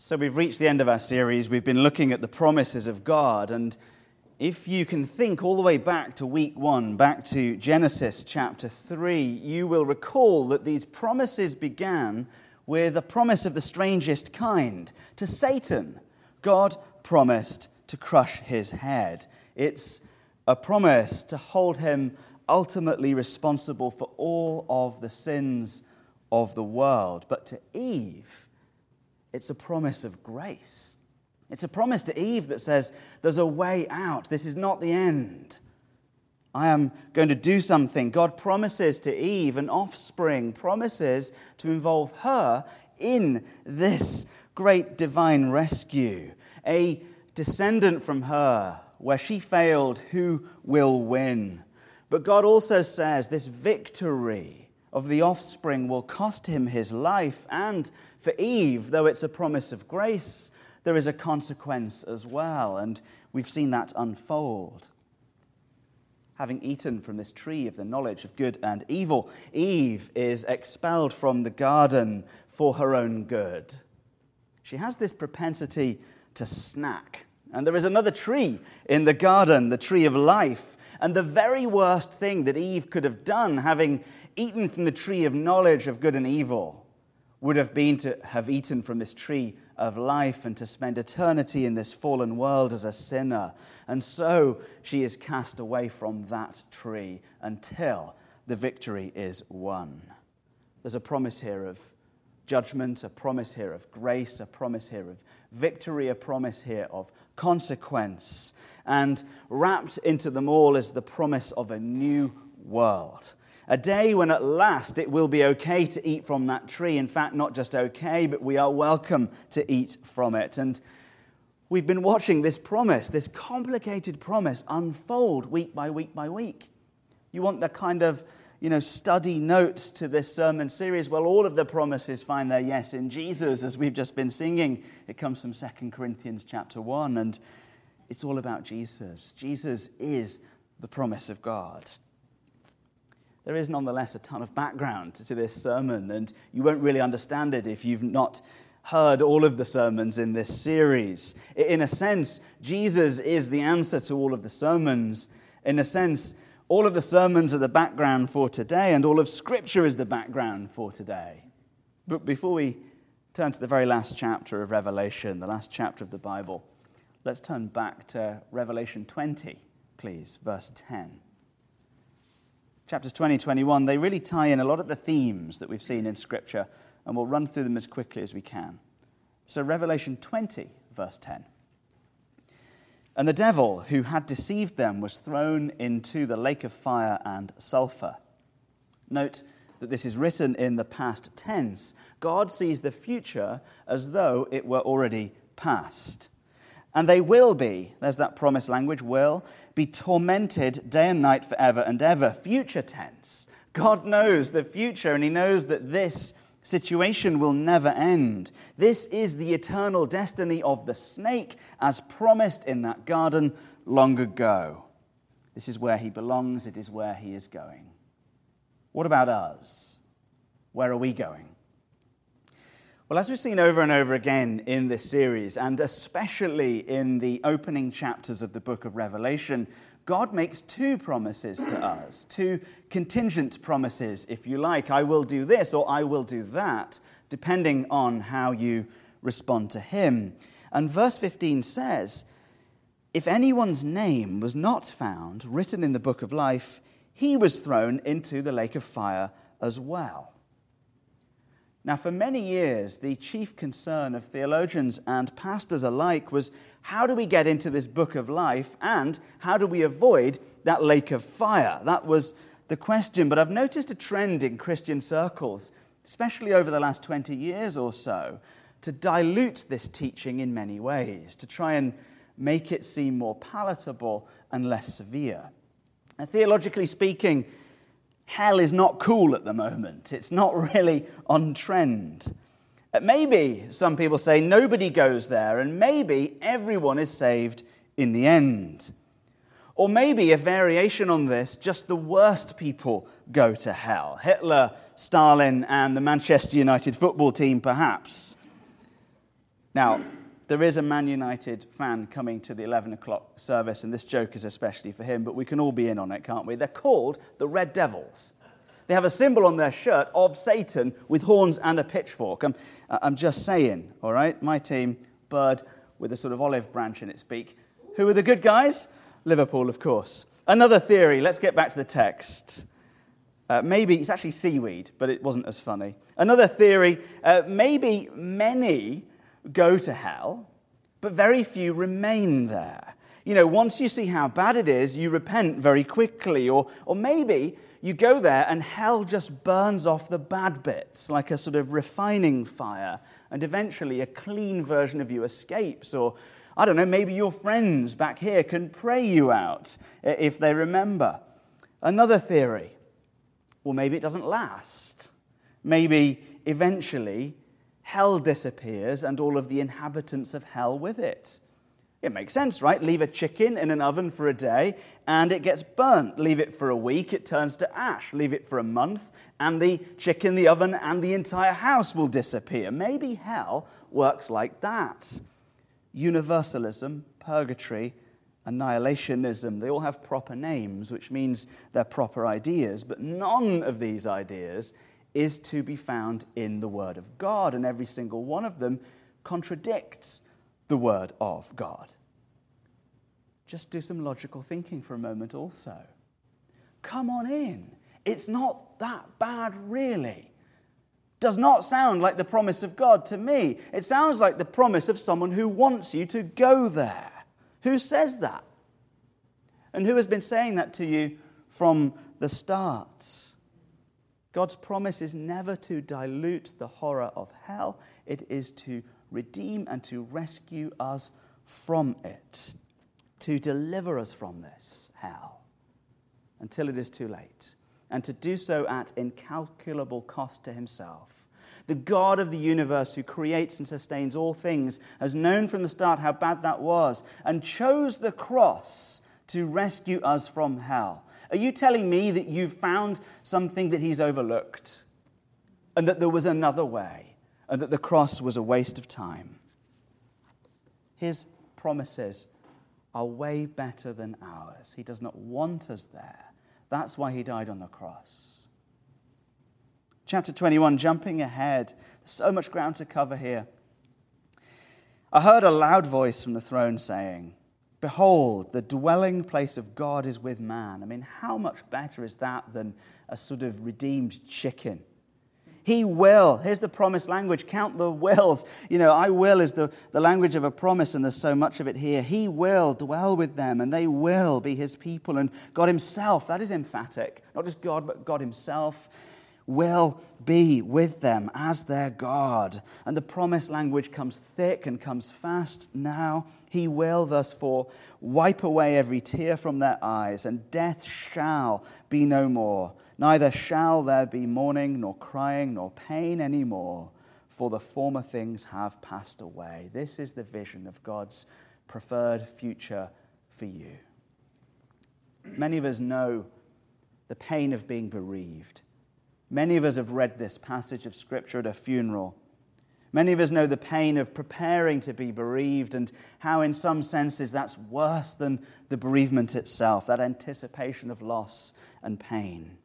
So, we've reached the end of our series. We've been looking at the promises of God. And if you can think all the way back to week one, back to Genesis chapter 3, you will recall that these promises began with a promise of the strangest kind. To Satan, God promised to crush his head. It's a promise to hold him ultimately responsible for all of the sins of the world. But to Eve, it's a promise of grace. It's a promise to Eve that says, There's a way out. This is not the end. I am going to do something. God promises to Eve an offspring, promises to involve her in this great divine rescue. A descendant from her, where she failed, who will win? But God also says this victory of the offspring will cost him his life and for Eve, though it's a promise of grace, there is a consequence as well, and we've seen that unfold. Having eaten from this tree of the knowledge of good and evil, Eve is expelled from the garden for her own good. She has this propensity to snack. And there is another tree in the garden, the tree of life. And the very worst thing that Eve could have done, having eaten from the tree of knowledge of good and evil, would have been to have eaten from this tree of life and to spend eternity in this fallen world as a sinner. And so she is cast away from that tree until the victory is won. There's a promise here of judgment, a promise here of grace, a promise here of victory, a promise here of consequence. And wrapped into them all is the promise of a new world. A day when at last it will be okay to eat from that tree. In fact, not just okay, but we are welcome to eat from it. And we've been watching this promise, this complicated promise, unfold week by week by week. You want the kind of you know, study notes to this sermon series? Well, all of the promises find their yes in Jesus, as we've just been singing. It comes from 2 Corinthians chapter 1, and it's all about Jesus. Jesus is the promise of God there is nonetheless a ton of background to this sermon, and you won't really understand it if you've not heard all of the sermons in this series. In a sense, Jesus is the answer to all of the sermons. In a sense, all of the sermons are the background for today, and all of Scripture is the background for today. But before we turn to the very last chapter of Revelation, the last chapter of the Bible, let's turn back to Revelation 20, please, verse 10 chapters 20, 21, they really tie in a lot of the themes that we've seen in Scripture, and we'll run through them as quickly as we can. So, Revelation 20, verse 10. And the devil who had deceived them was thrown into the lake of fire and sulfur. Note that this is written in the past tense. God sees the future as though it were already past. And they will be, there's that promise language, will be tormented day and night forever and ever. Future tense. God knows the future, and He knows that this situation will never end. This is the eternal destiny of the snake, as promised in that garden long ago. This is where he belongs, it is where he is going. What about us? Where are we going? Well, as we've seen over and over again in this series, and especially in the opening chapters of the book of Revelation, God makes two promises to us, two contingent promises, if you like. I will do this or I will do that, depending on how you respond to Him. And verse 15 says, If anyone's name was not found written in the book of life, he was thrown into the lake of fire as well. Now, for many years, the chief concern of theologians and pastors alike was how do we get into this book of life and how do we avoid that lake of fire? That was the question. But I've noticed a trend in Christian circles, especially over the last 20 years or so, to dilute this teaching in many ways, to try and make it seem more palatable and less severe. Now, theologically speaking, hell is not cool at the moment. It's not really on trend. Uh, maybe some people say nobody goes there, and maybe everyone is saved in the end. Or maybe a variation on this, just the worst people go to hell. Hitler, Stalin, and the Manchester United football team, perhaps. Now, there is a Man United fan coming to the 11 o'clock service, and this joke is especially for him, but we can all be in on it, can't we? They're called the Red Devils. They have a symbol on their shirt of Satan with horns and a pitchfork. I'm, I'm just saying, all right? My team, bird with a sort of olive branch in its beak. Who are the good guys? Liverpool, of course. Another theory, let's get back to the text. Uh, maybe it's actually seaweed, but it wasn't as funny. Another theory, uh, maybe many go to hell, but very few remain there. You know, once you see how bad it is, you repent very quickly. Or, or maybe you go there and hell just burns off the bad bits like a sort of refining fire, and eventually a clean version of you escapes. Or, I don't know, maybe your friends back here can pray you out if they remember. Another theory well, maybe it doesn't last. Maybe eventually hell disappears and all of the inhabitants of hell with it. It makes sense, right? Leave a chicken in an oven for a day and it gets burnt. Leave it for a week, it turns to ash. Leave it for a month and the chicken, the oven, and the entire house will disappear. Maybe hell works like that. Universalism, purgatory, annihilationism, they all have proper names, which means they're proper ideas, but none of these ideas is to be found in the Word of God, and every single one of them contradicts the Word of God. Just do some logical thinking for a moment, also. Come on in. It's not that bad, really. Does not sound like the promise of God to me. It sounds like the promise of someone who wants you to go there. Who says that? And who has been saying that to you from the start? God's promise is never to dilute the horror of hell, it is to redeem and to rescue us from it, to deliver us from this hell until it is too late, and to do so at incalculable cost to himself. The God of the universe who creates and sustains all things has known from the start how bad that was and chose the cross to rescue us from hell. Are you telling me that you've found something that he's overlooked and that there was another way and that the cross was a waste of time? His promises are way better than ours. He does not want us there. That's why he died on the cross. Chapter 21, jumping ahead. There's so much ground to cover here. I heard a loud voice from the throne saying, Behold, the dwelling place of God is with man. I mean, how much better is that than a sort of redeemed chicken? He will. Here's the promised language. Count the wills. You know, I will is the, the language of a promise, and there's so much of it here. He will dwell with them, and they will be his people. And God Himself, that is emphatic. Not just God, but God Himself will be with them as their God. And the promised language comes thick and comes fast now. He will, verse 4, wipe away every tear from their eyes, and death shall be no more. Neither shall there be mourning, nor crying, nor pain any more, for the former things have passed away. This is the vision of God's preferred future for you. Many of us know the pain of being bereaved. Many of us have read this passage of Scripture at a funeral. Many of us know the pain of preparing to be bereaved and how, in some senses, that's worse than the bereavement itself, that anticipation of loss and pain.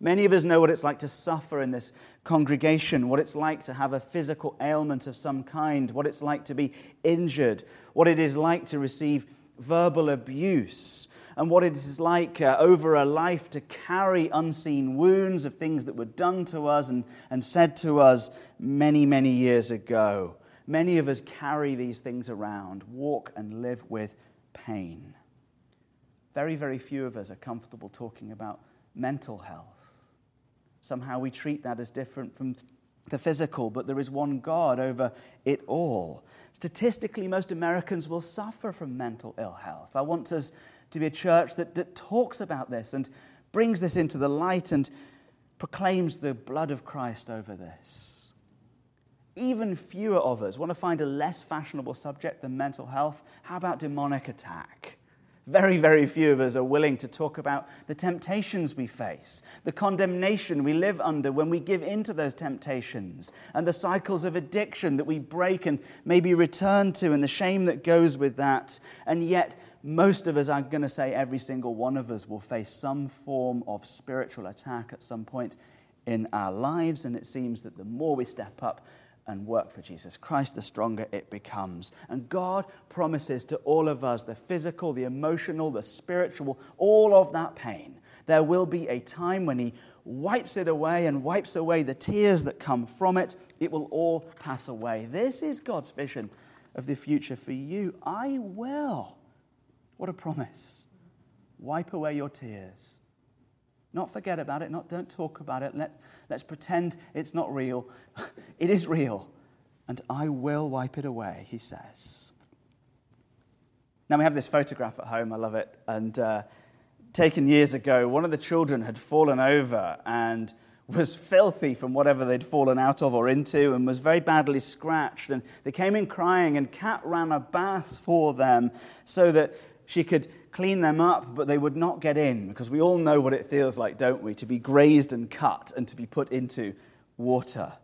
Many of us know what it's like to suffer in this congregation, what it's like to have a physical ailment of some kind, what it's like to be injured, what it is like to receive verbal abuse, and what it is like uh, over a life to carry unseen wounds of things that were done to us and, and said to us many, many years ago. Many of us carry these things around, walk and live with pain. Very, very few of us are comfortable talking about mental health. Somehow we treat that as different from the physical, but there is one God over it all. Statistically, most Americans will suffer from mental ill health. I want us to be a church that, that talks about this and brings this into the light and proclaims the blood of Christ over this. Even fewer of us want to find a less fashionable subject than mental health. How about demonic attack? Very, very few of us are willing to talk about the temptations we face, the condemnation we live under when we give in to those temptations, and the cycles of addiction that we break and maybe return to, and the shame that goes with that. And yet, most of us, I'm going to say every single one of us, will face some form of spiritual attack at some point in our lives. And it seems that the more we step up, and work for Jesus Christ, the stronger it becomes. And God promises to all of us the physical, the emotional, the spiritual, all of that pain. There will be a time when He wipes it away and wipes away the tears that come from it. It will all pass away. This is God's vision of the future for you. I will. What a promise. Wipe away your tears. Not forget about it, not don't talk about it. Let, let's pretend it's not real. it is real, and I will wipe it away, he says. Now, we have this photograph at home. I love it. And uh, taken years ago, one of the children had fallen over and was filthy from whatever they'd fallen out of or into and was very badly scratched. And they came in crying, and Kat ran a bath for them so that she could clean them up, but they would not get in because we all know what it feels like, don't we? To be grazed and cut and to be put into water.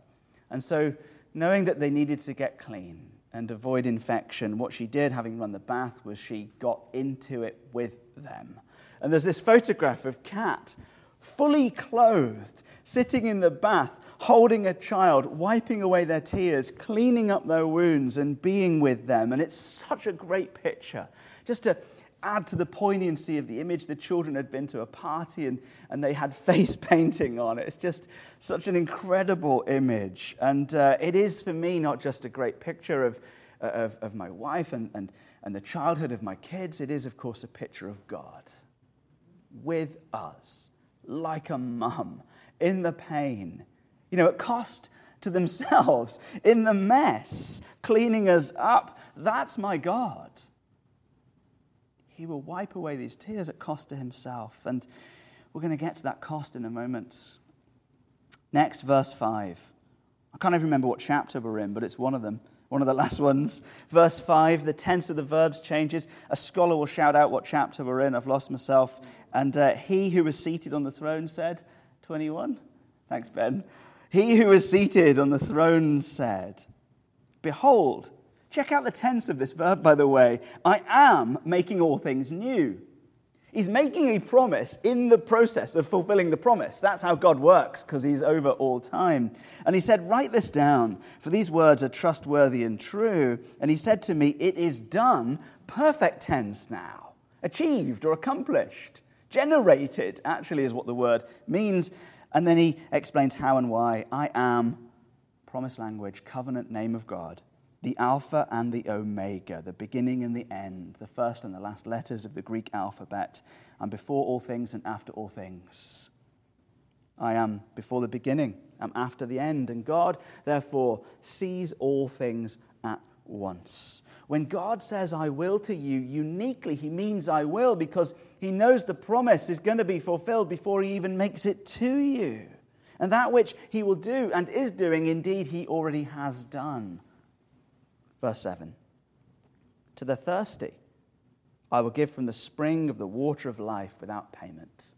And so, knowing that they needed to get clean and avoid infection, what she did, having run the bath, was she got into it with them. And there's this photograph of Kat, fully clothed, sitting in the bath, holding a child, wiping away their tears, cleaning up their wounds, and being with them. And it's such a great picture. Just to add to the poignancy of the image. The children had been to a party and, and they had face painting on it. It's just such an incredible image. And uh, it is for me not just a great picture of, uh, of, of my wife and, and, and the childhood of my kids, it is, of course, a picture of God with us, like a mum, in the pain. You know, at cost to themselves, in the mess, cleaning us up. That's my God. He will wipe away these tears at cost to himself. And we're going to get to that cost in a moment. Next, verse 5. I can't even remember what chapter we're in, but it's one of them, one of the last ones. Verse 5, the tense of the verbs changes. A scholar will shout out what chapter we're in. I've lost myself. And uh, he who was seated on the throne said, 21? Thanks, Ben. He who was seated on the throne said, Behold, Check out the tense of this verb, by the way. I am making all things new. He's making a promise in the process of fulfilling the promise. That's how God works, because He's over all time. And He said, Write this down, for these words are trustworthy and true. And He said to me, It is done, perfect tense now, achieved or accomplished, generated, actually, is what the word means. And then He explains how and why. I am, promise language, covenant name of God the Alpha and the Omega, the beginning and the end, the first and the last letters of the Greek alphabet, and before all things and after all things. I am before the beginning, I'm after the end, and God, therefore, sees all things at once. When God says, I will to you, uniquely, He means I will because He knows the promise is going to be fulfilled before He even makes it to you. And that which He will do and is doing, indeed, He already has done. Verse 7 To the thirsty, I will give from the spring of the water of life without payment.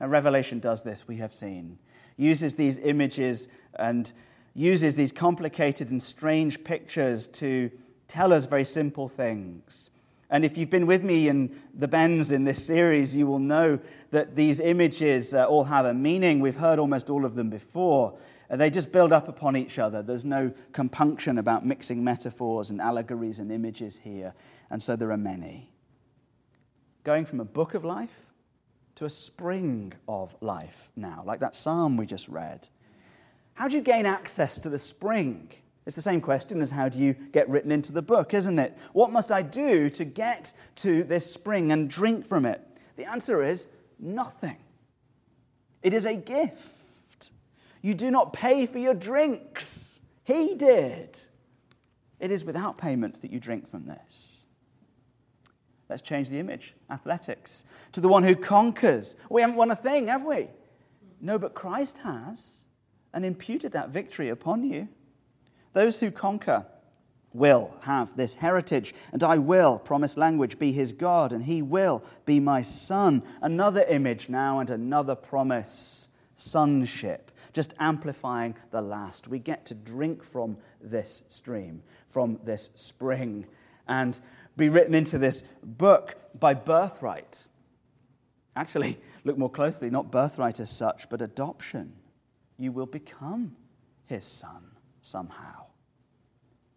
Now, Revelation does this, we have seen, uses these images and uses these complicated and strange pictures to tell us very simple things. And if you've been with me in the bends in this series, you will know that these images uh, all have a meaning. We've heard almost all of them before. Uh, they just build up upon each other. There's no compunction about mixing metaphors and allegories and images here. And so there are many. Going from a book of life to a spring of life now, like that psalm we just read. How do you gain access to the spring? It's the same question as how do you get written into the book, isn't it? What must I do to get to this spring and drink from it? The answer is nothing. It is a gift. You do not pay for your drinks. He did. It is without payment that you drink from this. Let's change the image. Athletics. To the one who conquers. We haven't won a thing, have we? No, but Christ has and imputed that victory upon you. Those who conquer will have this heritage, and I will, promised language, be his God, and he will be my son. Another image now and another promise sonship, just amplifying the last. We get to drink from this stream, from this spring, and be written into this book by birthright. Actually, look more closely, not birthright as such, but adoption. You will become his son somehow.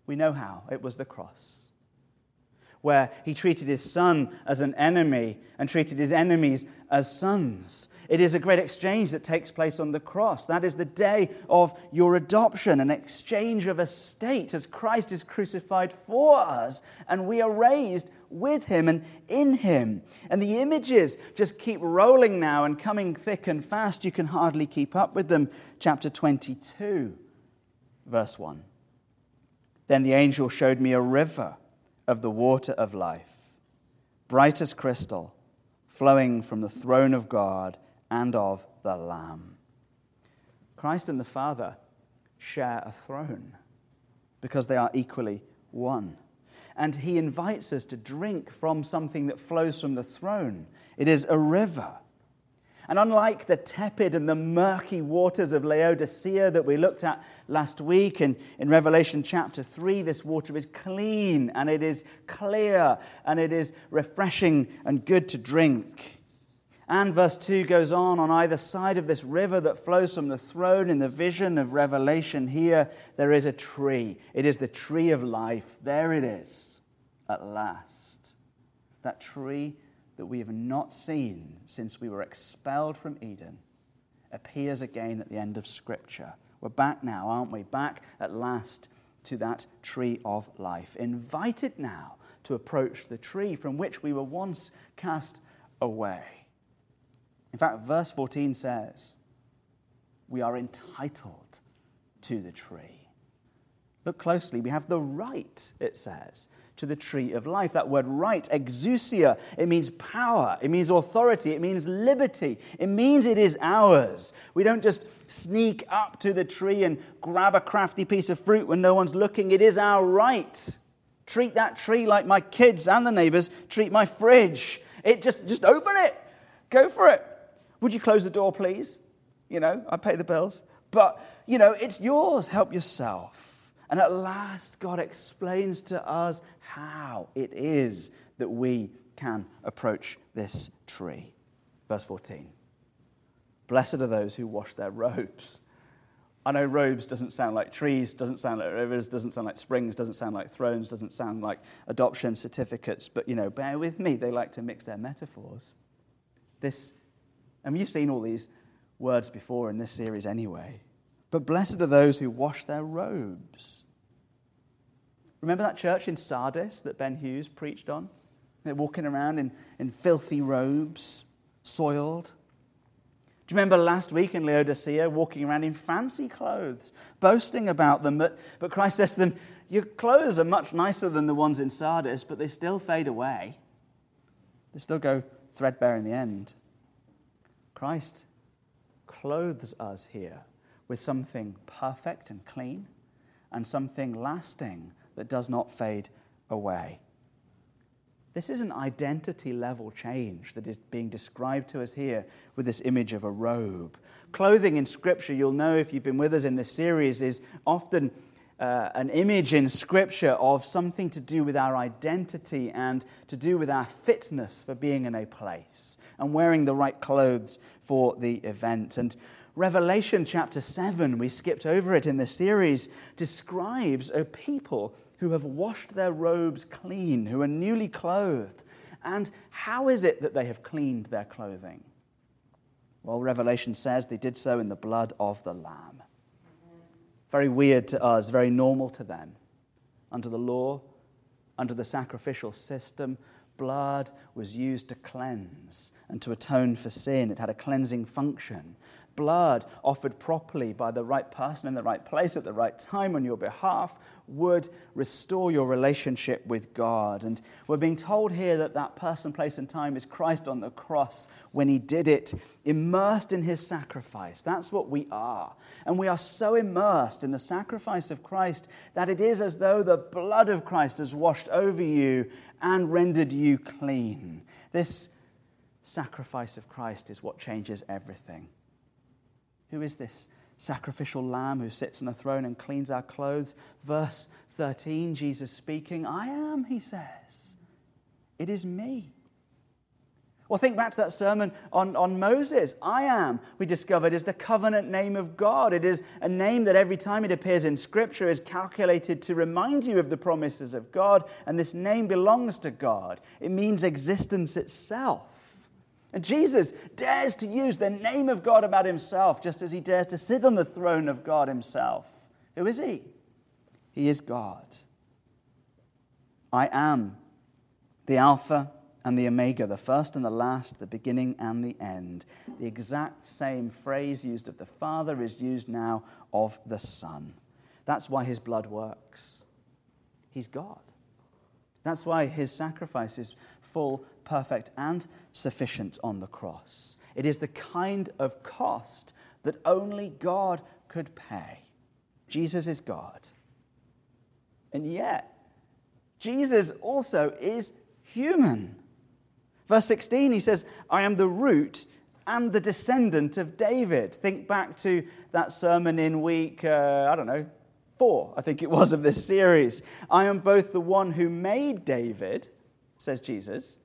We know how it was the cross, where he treated his son as an enemy and treated his enemies as sons. It is a great exchange that takes place on the cross. That is the day of your adoption, an exchange of estate as Christ is crucified for us and we are raised with him and in him. And the images just keep rolling now and coming thick and fast. You can hardly keep up with them. Chapter 22, verse 1. Then the angel showed me a river of the water of life, bright as crystal, flowing from the throne of God and of the Lamb. Christ and the Father share a throne because they are equally one. And he invites us to drink from something that flows from the throne. It is a river. And unlike the tepid and the murky waters of Laodicea that we looked at last week in, in Revelation chapter 3, this water is clean and it is clear and it is refreshing and good to drink. And verse 2 goes on on either side of this river that flows from the throne in the vision of Revelation here, there is a tree. It is the tree of life. There it is, at last. That tree that we have not seen since we were expelled from Eden appears again at the end of Scripture. We're back now, aren't we? Back at last to that tree of life. Invited now to approach the tree from which we were once cast away. In fact, verse 14 says, We are entitled to the tree. Look closely. We have the right, it says, to the tree of life. That word right, exousia, it means power, it means authority, it means liberty, it means it is ours. We don't just sneak up to the tree and grab a crafty piece of fruit when no one's looking. It is our right. Treat that tree like my kids and the neighbors treat my fridge. It just, just open it. Go for it. Would you close the door, please? You know, I pay the bills. But, you know, it's yours. Help yourself. And at last, God explains to us how it is that we can approach this tree. Verse 14 Blessed are those who wash their robes. I know robes doesn't sound like trees, doesn't sound like rivers, doesn't sound like springs, doesn't sound like thrones, doesn't sound like adoption certificates, but you know, bear with me, they like to mix their metaphors. This and you've seen all these words before in this series anyway. But blessed are those who wash their robes. Remember that church in Sardis that Ben Hughes preached on? They're walking around in, in filthy robes, soiled. Do you remember last week in Laodicea walking around in fancy clothes, boasting about them? But, but Christ says to them, Your clothes are much nicer than the ones in Sardis, but they still fade away. They still go threadbare in the end. Christ clothes us here with something perfect and clean and something lasting that does not fade away. This is an identity level change that is being described to us here with this image of a robe. Clothing in Scripture, you'll know if you've been with us in this series, is often uh, an image in Scripture of something to do with our identity and to do with our fitness for being in a place and wearing the right clothes for the event. And Revelation chapter 7, we skipped over it in the series, describes a people who have washed their robes clean, who are newly clothed. And how is it that they have cleaned their clothing? Well, Revelation says they did so in the blood of the Lamb. Very weird to us, very normal to them. Under the law, under the sacrificial system, blood was used to cleanse and to atone for sin. It had a cleansing function. Blood offered properly by the right person in the right place at the right time on your behalf would restore your relationship with God. And we're being told here that that person, place, and time is Christ on the cross when he did it, immersed in his sacrifice. That's what we are. And we are so immersed in the sacrifice of Christ that it is as though the blood of Christ has washed over you and rendered you clean. This sacrifice of Christ is what changes everything. Who is this sacrificial lamb who sits on a throne and cleans our clothes? Verse 13, Jesus speaking, I am, he says. It is me. Well, think back to that sermon on, on Moses. I am, we discovered, is the covenant name of God. It is a name that every time it appears in Scripture is calculated to remind you of the promises of God, and this name belongs to God. It means existence itself. And Jesus dares to use the name of God about himself, just as he dares to sit on the throne of God himself. Who is he? He is God. I am the Alpha and the Omega, the first and the last, the beginning and the end. The exact same phrase used of the Father is used now of the Son. That's why his blood works. He's God. That's why his sacrifice is full, perfect, and sufficient on the cross. It is the kind of cost that only God could pay. Jesus is God. And yet, Jesus also is human. Verse 16, he says, I am the root and the descendant of David. Think back to that sermon in week, uh, I don't know, four, I think it was, of this series. I am both the one who made David, says Jesus,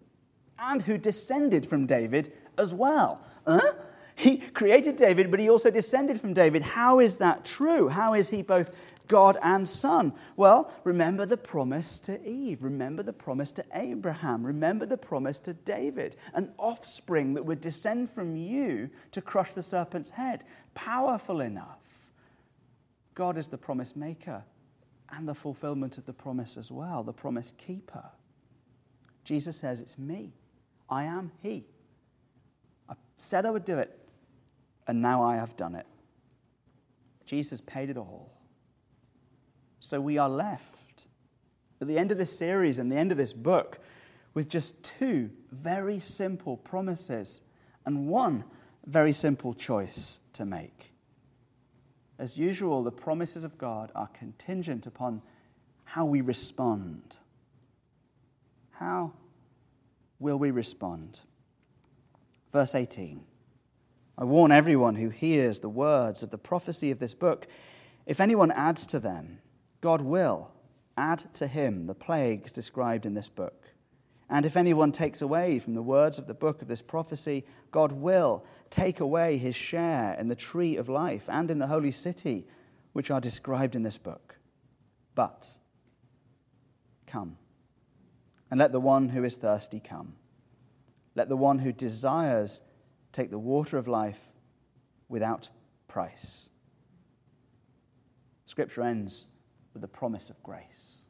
and who descended from David as well. Huh? He created David, but he also descended from David. How is that true? How is he both God and Son? Well, remember the promise to Eve. Remember the promise to Abraham. Remember the promise to David an offspring that would descend from you to crush the serpent's head. Powerful enough. God is the promise maker and the fulfillment of the promise as well, the promise keeper. Jesus says, It's me. I am He. I said I would do it, and now I have done it. Jesus paid it all. So we are left at the end of this series and the end of this book with just two very simple promises and one very simple choice to make. As usual, the promises of God are contingent upon how we respond. How will we respond? Verse 18 I warn everyone who hears the words of the prophecy of this book. If anyone adds to them, God will add to him the plagues described in this book. And if anyone takes away from the words of the book of this prophecy, God will take away his share in the tree of life and in the holy city, which are described in this book. But come and let the one who is thirsty come. Let the one who desires take the water of life without price. Scripture ends with the promise of grace.